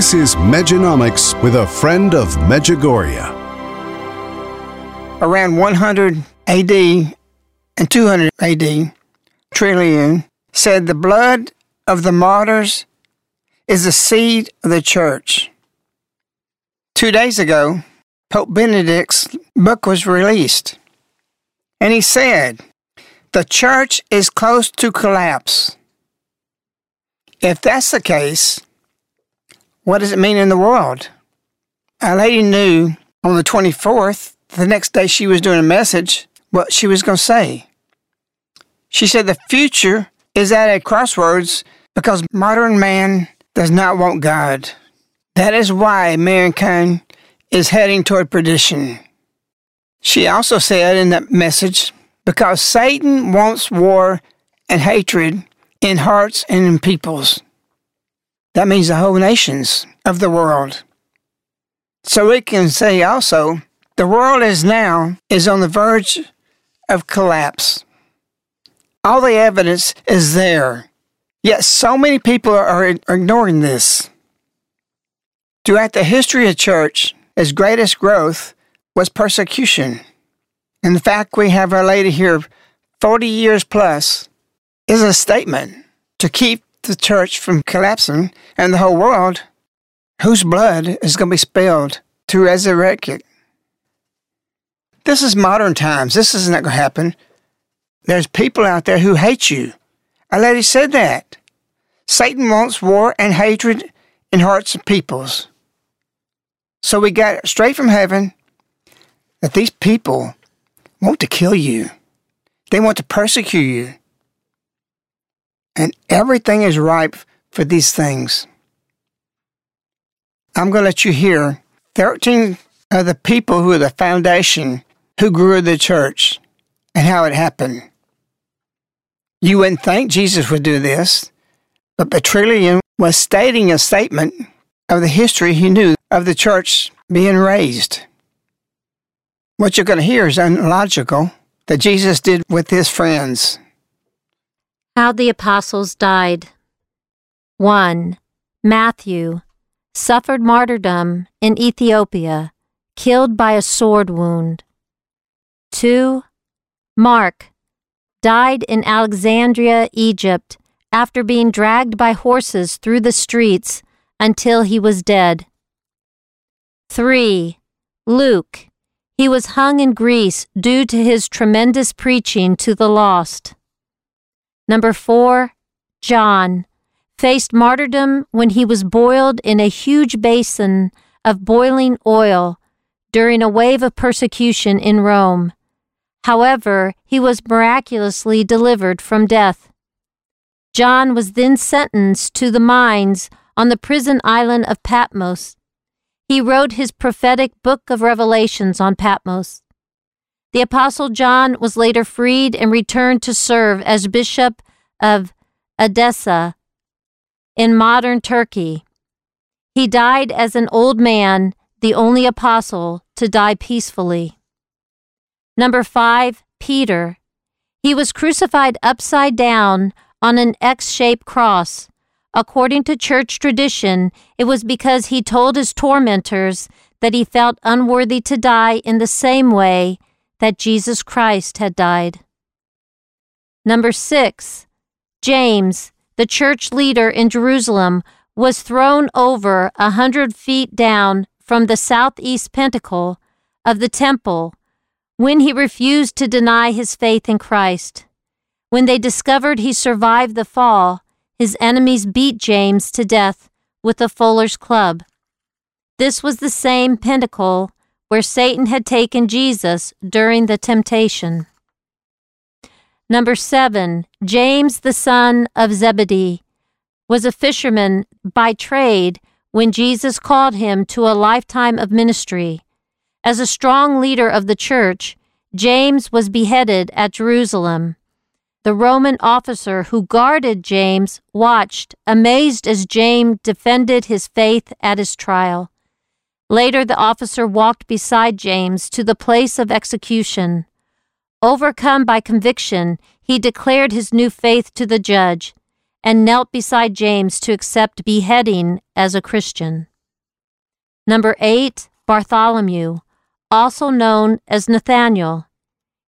This is Medjonomics with a friend of Medjugorje. Around 100 AD and 200 AD, Tertullian said the blood of the martyrs is the seed of the church. Two days ago, Pope Benedict's book was released, and he said, The church is close to collapse. If that's the case, what does it mean in the world? A lady knew on the 24th, the next day she was doing a message, what she was going to say. She said the future is at a crossroads because modern man does not want God. That is why mankind is heading toward perdition. She also said in that message, because Satan wants war and hatred in hearts and in peoples. That means the whole nations of the world. So we can say also, the world is now is on the verge of collapse. All the evidence is there. Yet so many people are ignoring this. Throughout the history of church, its greatest growth was persecution. And the fact we have Our Lady here 40 years plus is a statement to keep the church from collapsing and the whole world, whose blood is going to be spilled to resurrect it. This is modern times. This is not going to happen. There's people out there who hate you. Our Lady said that. Satan wants war and hatred in hearts of peoples. So we got straight from heaven that these people want to kill you. They want to persecute you and everything is ripe for these things. I'm going to let you hear 13 of the people who are the foundation who grew the church and how it happened. You wouldn't think Jesus would do this, but Tertullian was stating a statement of the history he knew of the church being raised. What you're going to hear is unlogical that Jesus did with his friends. How the Apostles Died 1. Matthew suffered martyrdom in Ethiopia, killed by a sword wound. 2. Mark died in Alexandria, Egypt, after being dragged by horses through the streets until he was dead. 3. Luke. He was hung in Greece due to his tremendous preaching to the lost. Number 4. John. Faced martyrdom when he was boiled in a huge basin of boiling oil during a wave of persecution in Rome. However, he was miraculously delivered from death. John was then sentenced to the mines on the prison island of Patmos. He wrote his prophetic book of Revelations on Patmos. The Apostle John was later freed and returned to serve as Bishop of Edessa in modern Turkey. He died as an old man, the only apostle to die peacefully. Number five, Peter. He was crucified upside down on an X shaped cross. According to church tradition, it was because he told his tormentors that he felt unworthy to die in the same way that Jesus Christ had died. Number six, James, the church leader in Jerusalem, was thrown over a hundred feet down from the southeast pentacle of the temple when he refused to deny his faith in Christ. When they discovered he survived the fall, his enemies beat James to death with a fuller's club. This was the same pentacle where Satan had taken Jesus during the temptation. Number seven, James the son of Zebedee was a fisherman by trade when Jesus called him to a lifetime of ministry. As a strong leader of the church, James was beheaded at Jerusalem. The Roman officer who guarded James watched, amazed as James defended his faith at his trial. Later, the officer walked beside James to the place of execution. Overcome by conviction, he declared his new faith to the judge and knelt beside James to accept beheading as a Christian. Number eight, Bartholomew also known as Nathaniel.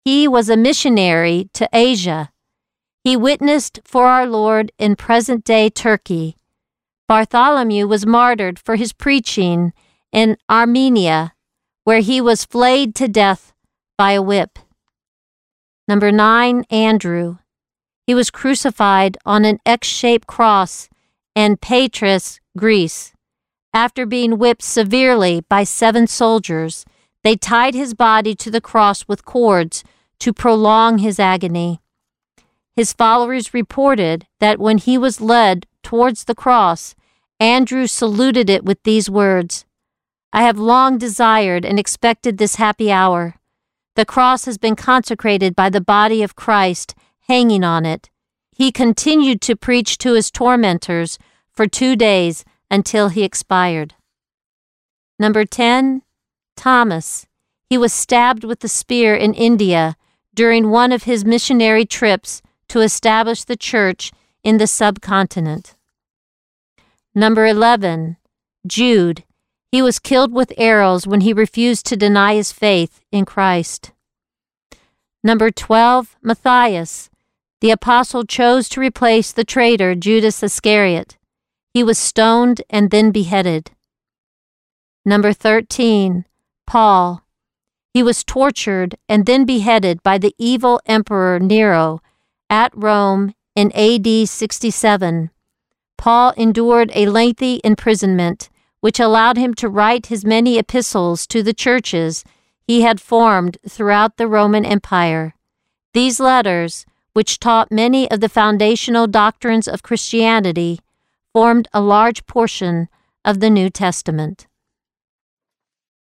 He was a missionary to Asia. He witnessed for our Lord in present day Turkey. Bartholomew was martyred for his preaching in Armenia, where he was flayed to death by a whip. Number nine, Andrew. He was crucified on an X shaped cross in Patras, Greece. After being whipped severely by seven soldiers, they tied his body to the cross with cords to prolong his agony. His followers reported that when he was led towards the cross, Andrew saluted it with these words I have long desired and expected this happy hour. The cross has been consecrated by the body of Christ hanging on it. He continued to preach to his tormentors for two days until he expired. Number 10, Thomas. He was stabbed with a spear in India during one of his missionary trips to establish the church in the subcontinent. Number 11. Jude. He was killed with arrows when he refused to deny his faith in Christ. Number 12. Matthias. The apostle chose to replace the traitor Judas Iscariot. He was stoned and then beheaded. Number 13. Paul. He was tortured and then beheaded by the evil Emperor Nero at Rome in AD 67. Paul endured a lengthy imprisonment, which allowed him to write his many epistles to the churches he had formed throughout the Roman Empire. These letters, which taught many of the foundational doctrines of Christianity, formed a large portion of the New Testament.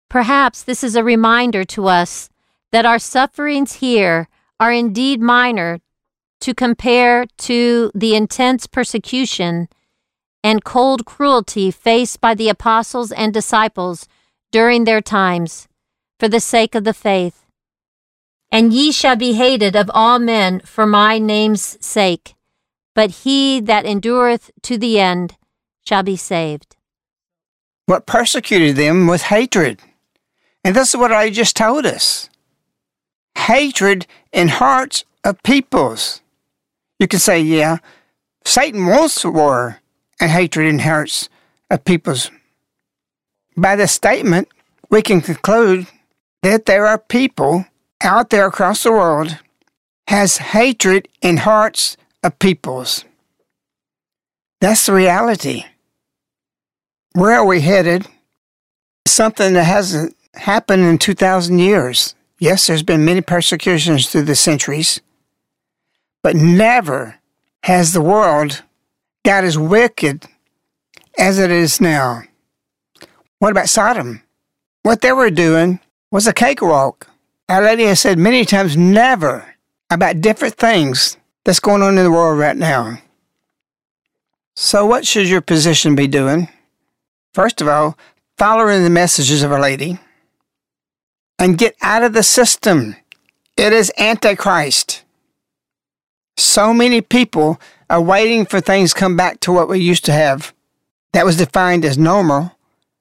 Perhaps this is a reminder to us that our sufferings here are indeed minor to compare to the intense persecution and cold cruelty faced by the apostles and disciples during their times for the sake of the faith. And ye shall be hated of all men for my name's sake, but he that endureth to the end shall be saved. What persecuted them was hatred. And this is what I just told us hatred in hearts of peoples. You can say, yeah, Satan wants war and hatred in hearts of peoples. By this statement, we can conclude that there are people out there across the world has hatred in hearts of peoples. That's the reality. Where are we headed? Something that hasn't happened in 2,000 years. Yes, there's been many persecutions through the centuries, but never has the world got as wicked as it is now. What about Sodom? What they were doing was a cakewalk. Our Lady has said many times never about different things that's going on in the world right now. So, what should your position be doing? First of all, following the messages of Our Lady and get out of the system. It is Antichrist. So many people are waiting for things come back to what we used to have. That was defined as normal,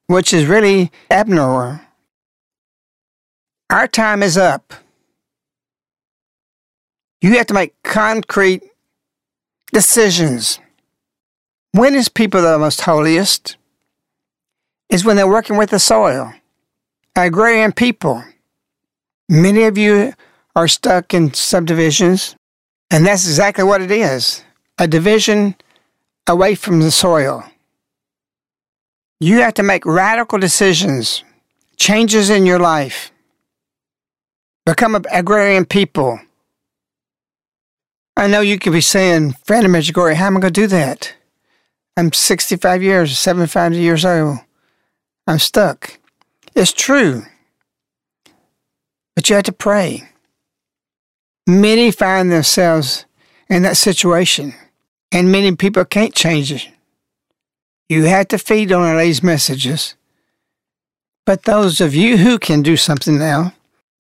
which is really abnormal. Our time is up. You have to make concrete decisions. When is people the most holiest? Is when they're working with the soil. Agrarian people. Many of you are stuck in subdivisions, and that's exactly what it is a division away from the soil. You have to make radical decisions, changes in your life. Become an agrarian people. I know you could be saying, friend of Medjugorje, how am I going to do that? I'm 65 years, 75 years old. I'm stuck. It's true. But you have to pray. Many find themselves in that situation, and many people can't change it. You have to feed on Lady's messages. But those of you who can do something now,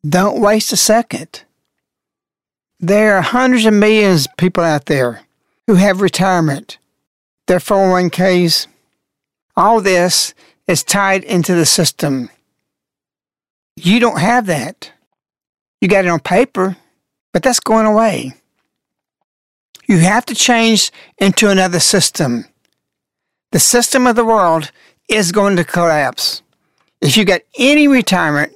don't waste a second. There are hundreds of millions of people out there who have retirement, their 401ks. All this is tied into the system. You don't have that. You got it on paper, but that's going away. You have to change into another system. The system of the world is going to collapse. If you got any retirement,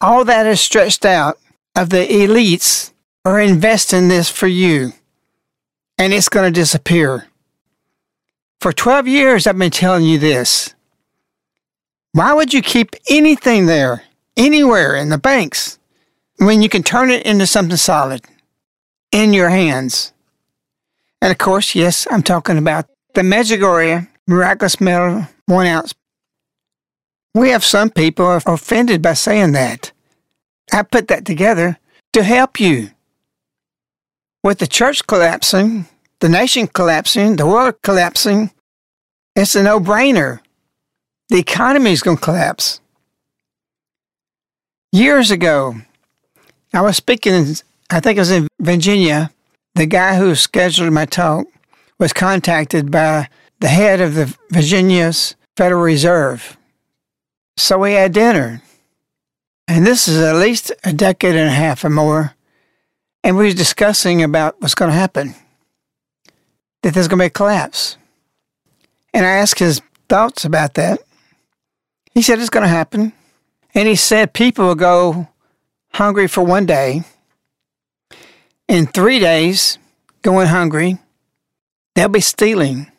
all that is stretched out of the elites are investing this for you, and it's going to disappear. For 12 years, I've been telling you this. Why would you keep anything there, anywhere in the banks, when you can turn it into something solid in your hands? And of course, yes, I'm talking about the Medjugorje miraculous metal one ounce. We have some people offended by saying that. I put that together to help you. With the church collapsing, the nation collapsing, the world collapsing, it's a no brainer. The economy is going to collapse. Years ago, I was speaking, I think it was in Virginia. The guy who scheduled my talk was contacted by the head of the Virginia's Federal Reserve. So we had dinner. And this is at least a decade and a half or more. And we were discussing about what's going to happen. That there's going to be a collapse. And I asked his thoughts about that. He said it's going to happen. And he said people will go hungry for one day. In three days, going hungry, they'll be stealing.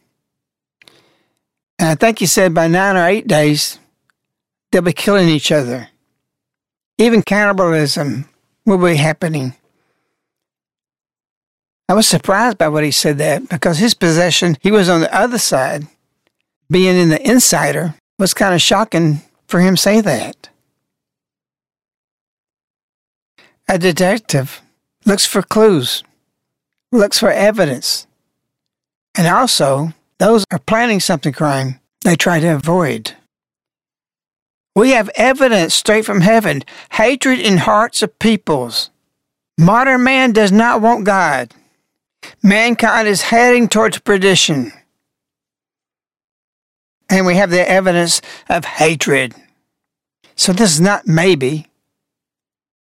And I think he said by nine or eight days, they'll be killing each other. Even cannibalism will be happening. I was surprised by what he said that because his possession, he was on the other side. Being in the insider was kind of shocking for him say that. A detective looks for clues, looks for evidence, and also those are planning something crime they try to avoid. We have evidence straight from heaven hatred in hearts of peoples. Modern man does not want God. Mankind is heading towards perdition. And we have the evidence of hatred. So this is not maybe,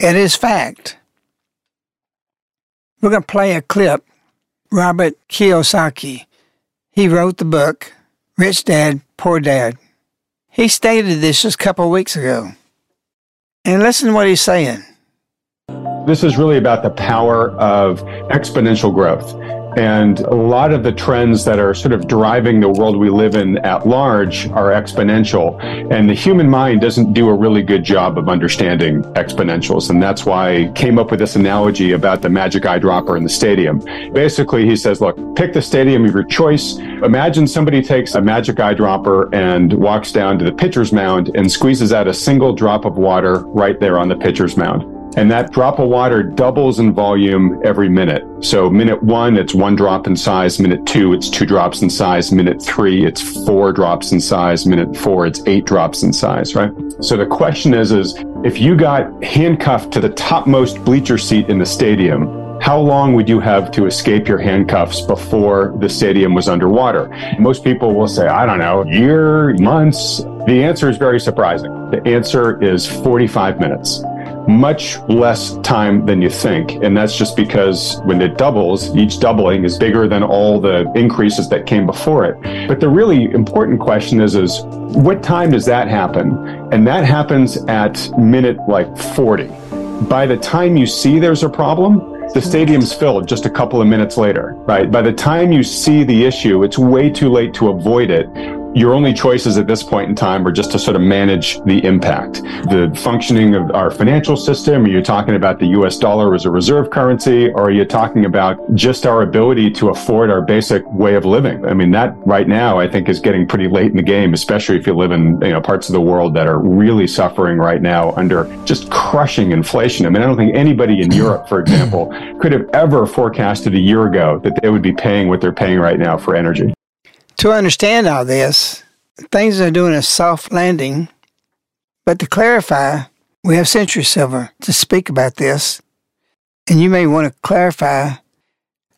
it is fact. We're going to play a clip. Robert Kiyosaki, he wrote the book Rich Dad, Poor Dad. He stated this just a couple weeks ago. And listen to what he's saying. This is really about the power of exponential growth. And a lot of the trends that are sort of driving the world we live in at large are exponential. And the human mind doesn't do a really good job of understanding exponentials. And that's why I came up with this analogy about the magic eyedropper in the stadium. Basically, he says, look, pick the stadium of your choice. Imagine somebody takes a magic eyedropper and walks down to the pitcher's mound and squeezes out a single drop of water right there on the pitcher's mound. And that drop of water doubles in volume every minute. So minute one, it's one drop in size. Minute two, it's two drops in size. Minute three, it's four drops in size. Minute four, it's eight drops in size, right? So the question is, is if you got handcuffed to the topmost bleacher seat in the stadium, how long would you have to escape your handcuffs before the stadium was underwater? Most people will say, I don't know, year, months. The answer is very surprising. The answer is 45 minutes much less time than you think. And that's just because when it doubles, each doubling is bigger than all the increases that came before it. But the really important question is, is what time does that happen? And that happens at minute like 40. By the time you see there's a problem, the stadium's filled just a couple of minutes later, right? By the time you see the issue, it's way too late to avoid it your only choices at this point in time are just to sort of manage the impact. The functioning of our financial system, are you talking about the US dollar as a reserve currency, or are you talking about just our ability to afford our basic way of living? I mean, that right now, I think is getting pretty late in the game, especially if you live in you know, parts of the world that are really suffering right now under just crushing inflation. I mean, I don't think anybody in Europe, for example, could have ever forecasted a year ago that they would be paying what they're paying right now for energy. To understand all this, things are doing a soft landing. But to clarify, we have Century Silver to speak about this. And you may want to clarify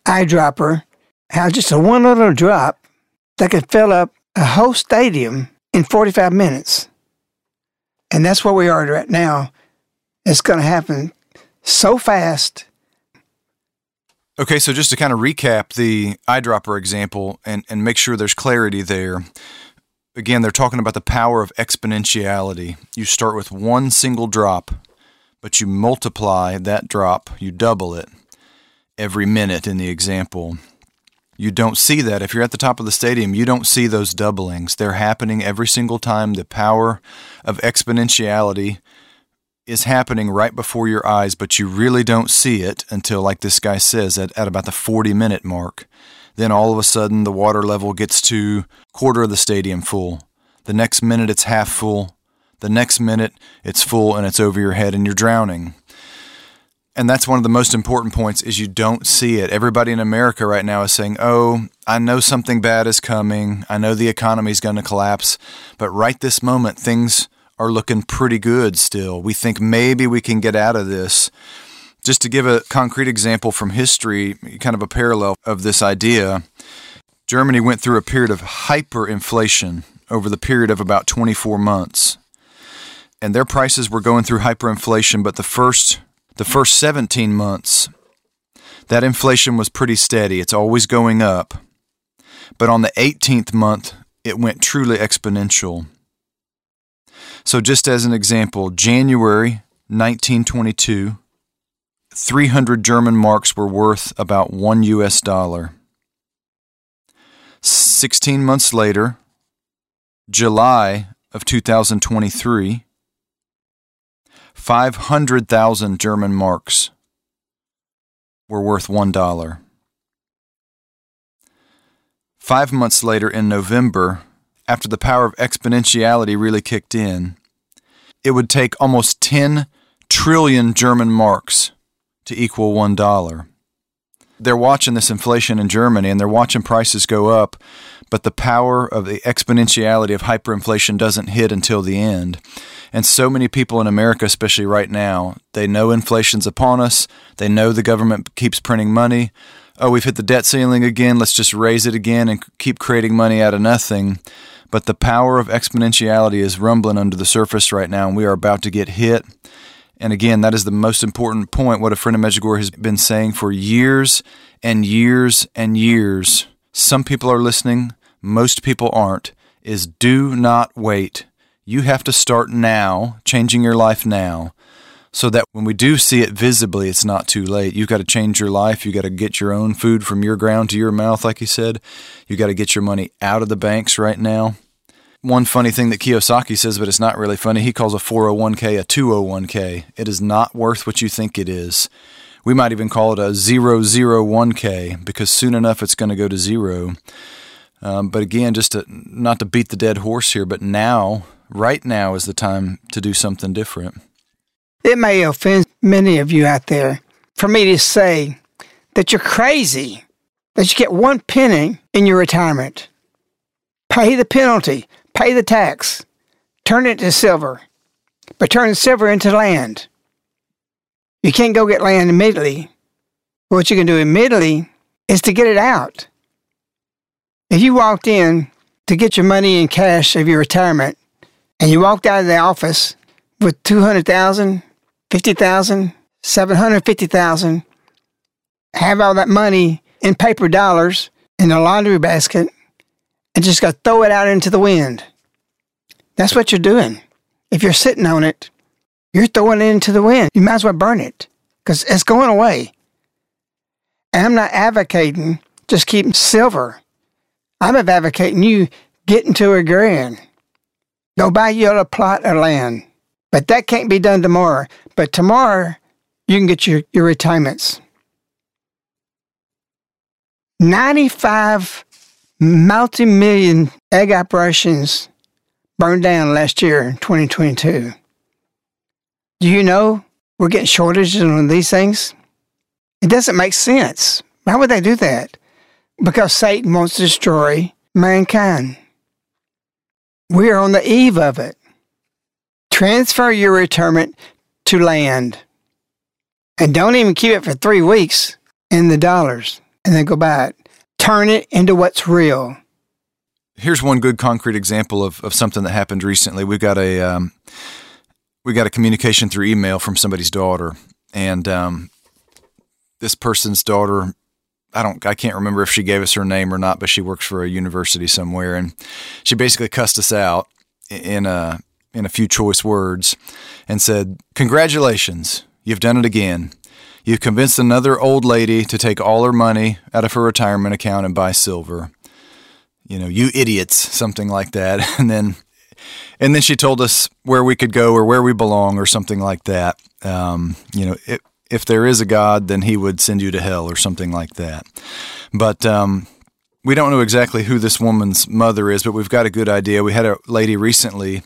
eyedropper, how just a one little drop that could fill up a whole stadium in 45 minutes. And that's where we are right now. It's going to happen so fast Okay, so just to kind of recap the eyedropper example and, and make sure there's clarity there. Again, they're talking about the power of exponentiality. You start with one single drop, but you multiply that drop, you double it every minute in the example. You don't see that. If you're at the top of the stadium, you don't see those doublings. They're happening every single time. The power of exponentiality is happening right before your eyes, but you really don't see it until, like this guy says, at, at about the 40 minute mark. Then all of a sudden, the water level gets to quarter of the stadium full. The next minute, it's half full. The next minute, it's full and it's over your head and you're drowning. And that's one of the most important points is you don't see it. Everybody in America right now is saying, "Oh, I know something bad is coming. I know the economy is going to collapse." But right this moment, things are looking pretty good still. We think maybe we can get out of this. Just to give a concrete example from history, kind of a parallel of this idea, Germany went through a period of hyperinflation over the period of about 24 months. And their prices were going through hyperinflation, but the first the first 17 months that inflation was pretty steady. It's always going up. But on the 18th month, it went truly exponential. So, just as an example, January 1922, 300 German marks were worth about one US dollar. 16 months later, July of 2023, 500,000 German marks were worth one dollar. Five months later, in November, after the power of exponentiality really kicked in, it would take almost 10 trillion German marks to equal $1. They're watching this inflation in Germany and they're watching prices go up, but the power of the exponentiality of hyperinflation doesn't hit until the end. And so many people in America, especially right now, they know inflation's upon us. They know the government keeps printing money. oh, we've hit the debt ceiling again, let's just raise it again and keep creating money out of nothing. But the power of exponentiality is rumbling under the surface right now, and we are about to get hit. And again, that is the most important point. What a friend of Medjugorje has been saying for years and years and years. Some people are listening, most people aren't. Is do not wait. You have to start now, changing your life now so that when we do see it visibly, it's not too late. You've got to change your life. You've got to get your own food from your ground to your mouth, like you said. You've got to get your money out of the banks right now. One funny thing that Kiyosaki says, but it's not really funny, he calls a 401k a 201k. It is not worth what you think it is. We might even call it a 001k because soon enough it's going to go to zero. Um, but again, just to, not to beat the dead horse here, but now, right now, is the time to do something different. It may offend many of you out there for me to say that you're crazy that you get one penny in your retirement. Pay the penalty, pay the tax, turn it to silver, but turn silver into land. You can't go get land immediately. What you can do immediately is to get it out. If you walked in to get your money in cash of your retirement and you walked out of the office with 200,000, 50,000, 750,000, have all that money in paper dollars in a laundry basket and just go throw it out into the wind. That's what you're doing. If you're sitting on it, you're throwing it into the wind. You might as well burn it because it's going away. And I'm not advocating just keeping silver. I'm advocating you get into agrarian. Go buy you a plot of land. But that can't be done tomorrow. But tomorrow, you can get your, your retirements. 95 multi million egg operations burned down last year in 2022. Do you know we're getting shortages on these things? It doesn't make sense. Why would they do that? Because Satan wants to destroy mankind. We are on the eve of it. Transfer your retirement to land. And don't even keep it for three weeks in the dollars and then go buy it. Turn it into what's real. Here's one good concrete example of, of something that happened recently. We got a um, we got a communication through email from somebody's daughter, and um, this person's daughter I don't I can't remember if she gave us her name or not, but she works for a university somewhere and she basically cussed us out in a in a few choice words and said, "Congratulations, you've done it again. You've convinced another old lady to take all her money out of her retirement account and buy silver. You know, you idiots, something like that." And then and then she told us where we could go or where we belong or something like that. Um, you know, it, if there is a God, then he would send you to hell or something like that. But um, we don't know exactly who this woman's mother is, but we've got a good idea. We had a lady recently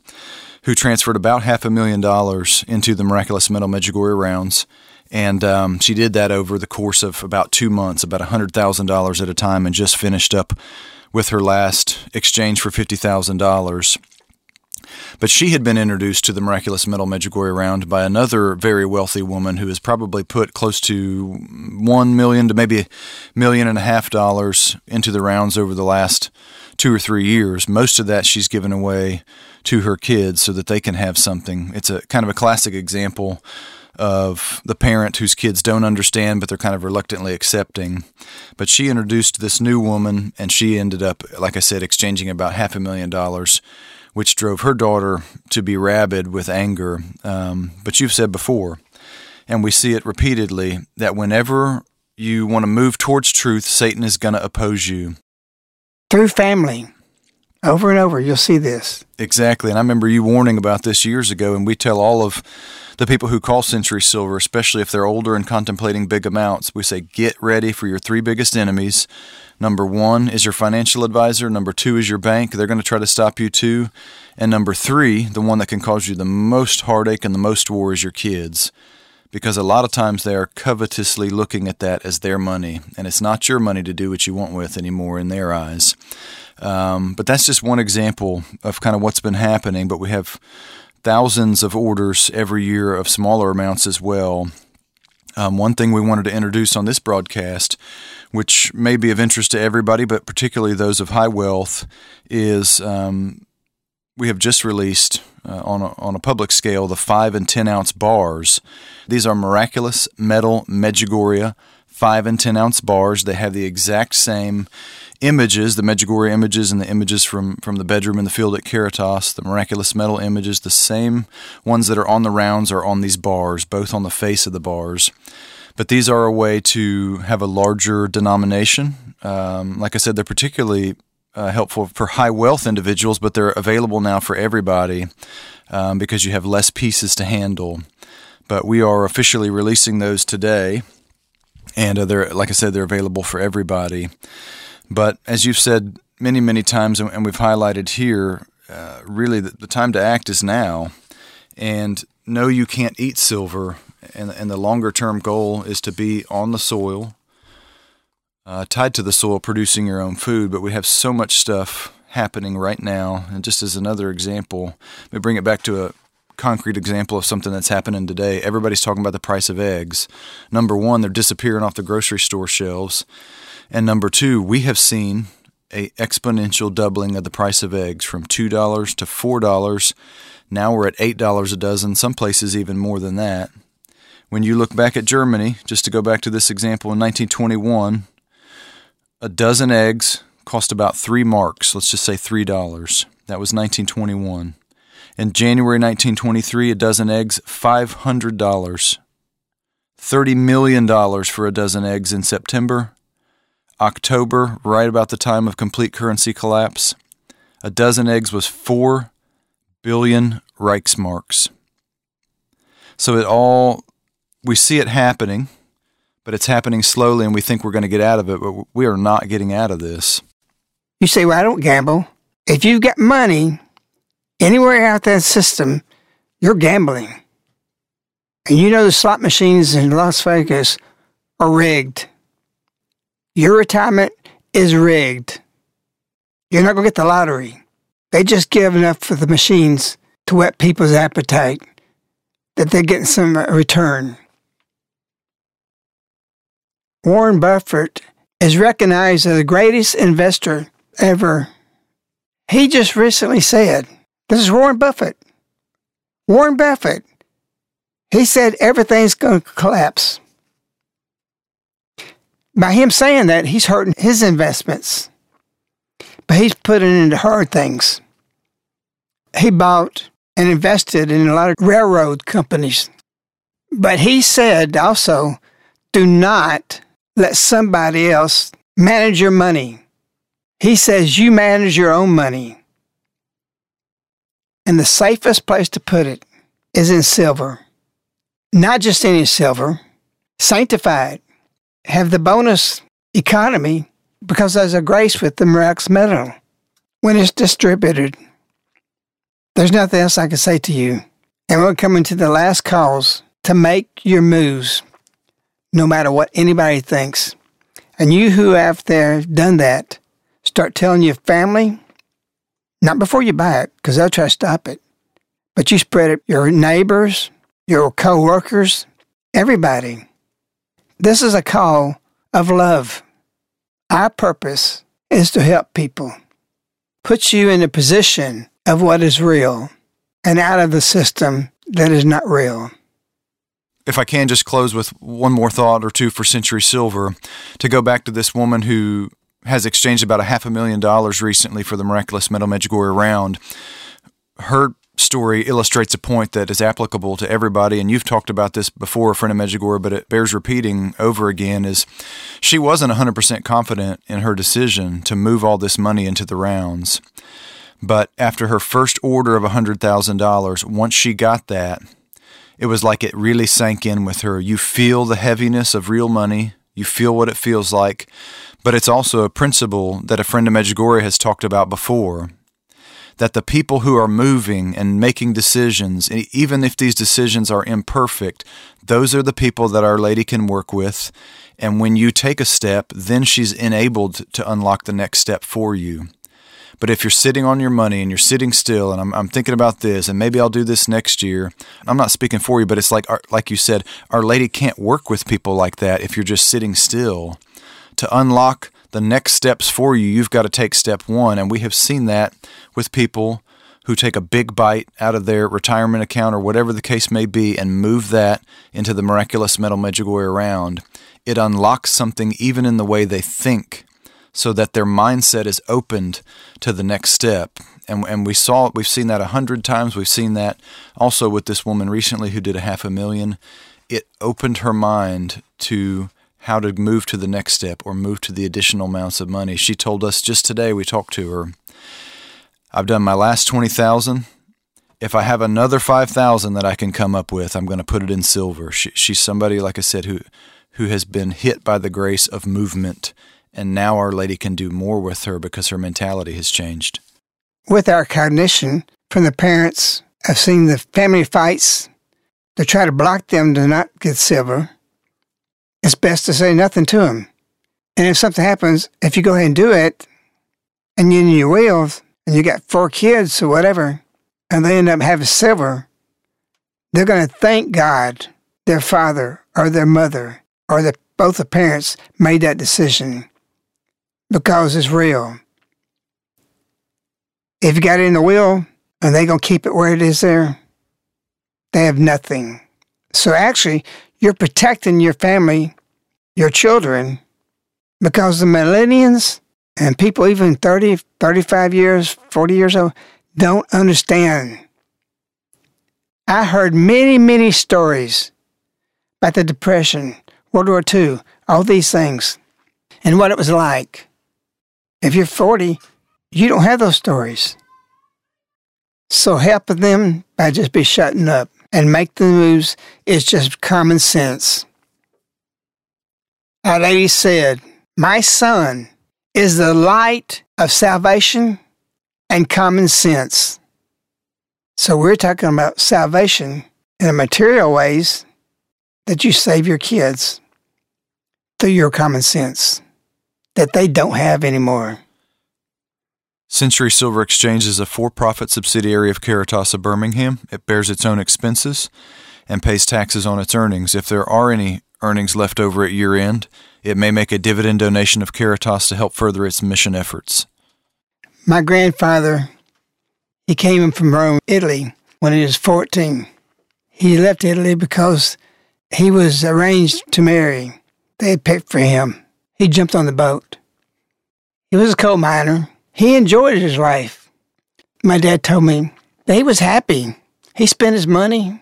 who transferred about half a million dollars into the miraculous metal Medjugorje rounds. And um, she did that over the course of about two months, about $100,000 at a time, and just finished up with her last exchange for $50,000. But she had been introduced to the miraculous metal Medjugorje round by another very wealthy woman who has probably put close to one million to maybe a million and a half dollars into the rounds over the last two or three years. Most of that she's given away to her kids so that they can have something. It's a kind of a classic example of the parent whose kids don't understand, but they're kind of reluctantly accepting. But she introduced this new woman, and she ended up, like I said, exchanging about half a million dollars which drove her daughter to be rabid with anger. Um, but you've said before, and we see it repeatedly, that whenever you want to move towards truth, Satan is going to oppose you. Through family. Over and over, you'll see this. Exactly. And I remember you warning about this years ago, and we tell all of the people who call Century Silver, especially if they're older and contemplating big amounts, we say, get ready for your three biggest enemies Number one is your financial advisor. Number two is your bank. They're going to try to stop you too. And number three, the one that can cause you the most heartache and the most war is your kids. Because a lot of times they are covetously looking at that as their money. And it's not your money to do what you want with anymore in their eyes. Um, but that's just one example of kind of what's been happening. But we have thousands of orders every year of smaller amounts as well Um, one thing we wanted to introduce on this broadcast, which may be of interest to everybody, but particularly those of high wealth, is um, we have just released uh, on, a, on a public scale the 5 and 10 ounce bars. These are miraculous metal Medjugorje 5 and 10 ounce bars. They have the exact same images, the Medjugorje images and the images from, from the bedroom in the field at Caritas, the miraculous metal images, the same ones that are on the rounds are on these bars, both on the face of the bars. But these are a way to have a larger denomination. Um, like I said, they're particularly uh, helpful for high wealth individuals, but they're available now for everybody um, because you have less pieces to handle. But we are officially releasing those today, and uh, they're like I said, they're available for everybody. But as you've said many, many times, and we've highlighted here, uh, really the, the, time to act is now. And no, you can't eat silver. And, and the longer term goal is to be on the soil, uh, tied to the soil, producing your own food. But we have so much stuff happening right now. And just as another example, let me bring it back to a concrete example of something that's happening today. Everybody's talking about the price of eggs. Number one, they're disappearing off the grocery store shelves. And number two, we have seen a exponential doubling of the price of eggs from $2 to $4. Now we're at $8 a dozen, some places even more than that. When you look back at Germany, just to go back to this example, in 1921, a dozen eggs cost about three marks, let's just say $3. That was 1921. In January 1923, a dozen eggs, $500. $30 million for a dozen eggs in September, October, right about the time of complete currency collapse, a dozen eggs was 4 billion Reichsmarks. So it all, we see it happening, but it's happening slowly and we think we're going to get out of it, but we are not getting out of this. You say, well, I don't gamble. If you've got money anywhere out that system, you're gambling. And you know the slot machines in Las Vegas are rigged. Your retirement is rigged. You're not going to get the lottery. They just give enough for the machines to whet people's appetite that they're getting some return. Warren Buffett is recognized as the greatest investor ever. He just recently said, This is Warren Buffett. Warren Buffett. He said everything's going to collapse by him saying that, he's hurting his investments. But he's putting into hard things. He bought and invested in a lot of railroad companies. But he said also, do not let somebody else manage your money. He says you manage your own money. And the safest place to put it is in silver. Not just any silver, sanctified have the bonus economy because there's a grace with the Mirax metal when it's distributed. There's nothing else I can say to you. And we're coming to the last calls to make your moves, no matter what anybody thinks. And you who have there done that, start telling your family, not before you buy it, because they'll try to stop it, but you spread it your neighbors, your co-workers, everybody. This is a call of love. Our purpose is to help people, put you in a position of what is real and out of the system that is not real. If I can just close with one more thought or two for Century Silver, to go back to this woman who has exchanged about a half a million dollars recently for the miraculous metal Medjugorje round. Her story illustrates a point that is applicable to everybody. And you've talked about this before, friend of Medjugorje, but it bears repeating over again. Is she wasn't 100% confident in her decision to move all this money into the rounds. But after her first order of $100,000, once she got that, it was like it really sank in with her. You feel the heaviness of real money, you feel what it feels like, but it's also a principle that a friend of Medjugorje has talked about before that the people who are moving and making decisions, even if these decisions are imperfect, those are the people that Our Lady can work with. And when you take a step, then she's enabled to unlock the next step for you. But if you're sitting on your money and you're sitting still, and I'm, I'm thinking about this, and maybe I'll do this next year, I'm not speaking for you, but it's like, like you said, Our Lady can't work with people like that if you're just sitting still. To unlock the next steps for you, you've got to take step one. And we have seen that with people who take a big bite out of their retirement account or whatever the case may be and move that into the miraculous metal Medjugorje around, It unlocks something even in the way they think so that their mindset is opened to the next step. And, and we saw we've seen that a hundred times. We've seen that also with this woman recently who did a half a million. It opened her mind to how to move to the next step or move to the additional amounts of money. She told us just today we talked to her. I've done my last 20,000. If I have another 5,000 that I can come up with, I'm going to put it in silver. She, she's somebody like I said who who has been hit by the grace of movement and now Our Lady can do more with her because her mentality has changed. With our cognition from the parents, I've seen the family fights to try to block them to not get silver. It's best to say nothing to them. And if something happens, if you go ahead and do it, and you're in your will, and you got four kids or whatever, and they end up having silver, they're going to thank God, their father or their mother, or the, both the parents made that decision because it's real. If you got it in the will and they going to keep it where it is there, they have nothing. So actually, you're protecting your family, your children, because the millennials and people even 30, 35 years, 40 years old don't understand. I heard many, many stories about the Depression, World War II, all these things, and what it was like. If you're 40, you don't have those stories. So helping them by just be shutting up and make the moves is just common sense. Our lady said, My son is the light of salvation and common sense. So we're talking about salvation in the material ways that you save your kids through your common sense that they don't have anymore. Century Silver Exchange is a for profit subsidiary of Caritas of Birmingham. It bears its own expenses and pays taxes on its earnings. If there are any earnings left over at year end, it may make a dividend donation of Caritas to help further its mission efforts. My grandfather, he came from Rome, Italy, when he was 14. He left Italy because he was arranged to marry. They had picked for him. He jumped on the boat. He was a coal miner. He enjoyed his life. My dad told me that he was happy. He spent his money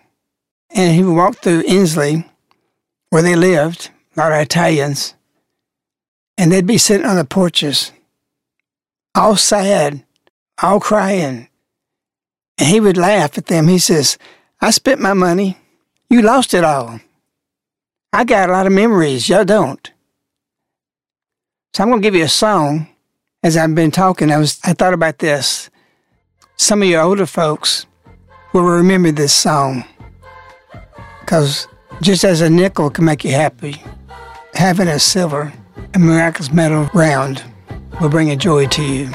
and he walked through Ensley, where they lived, a lot of Italians, and they'd be sitting on the porches, all sad, all crying. And he would laugh at them. He says, I spent my money. You lost it all. I got a lot of memories. Y'all don't. So I'm going to give you a song. As I've been talking, I was I thought about this. Some of your older folks will remember this song because just as a nickel can make you happy, having a silver and miraculous metal round will bring a joy to you.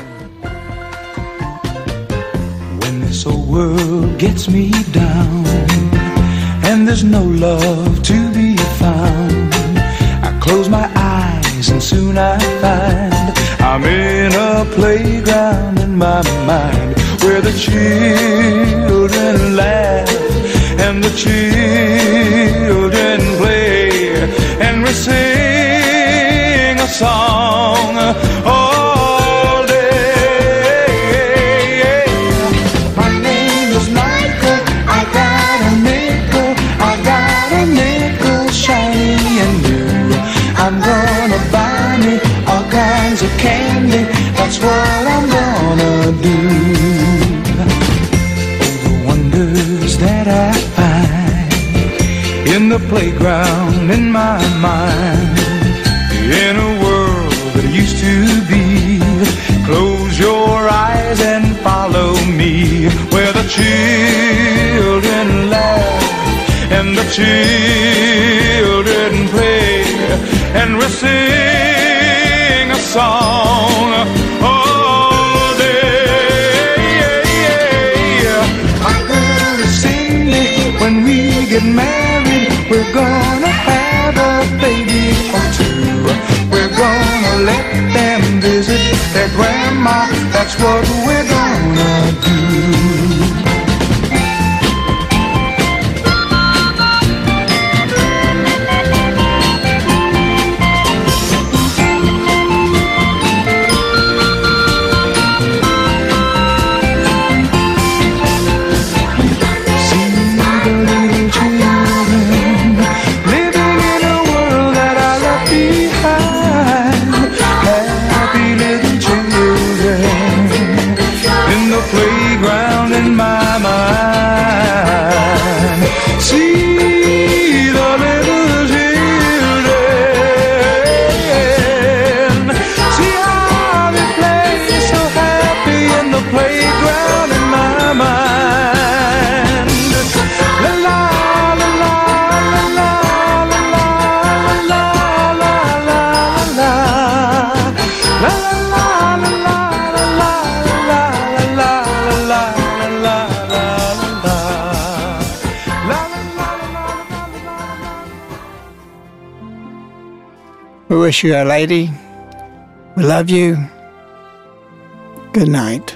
When this old world gets me down and there's no love to be found, I close my eyes and soon I find I'm in a playground in my mind where the children laugh and the children play and we sing a song. Oh, playground in my mind. In a world that used to be, close your eyes and follow me, where the children laugh and the children play, and we sing a song. all day. I'm gonna sing it when we get mad what we're wish you a lady. We love you. Good night.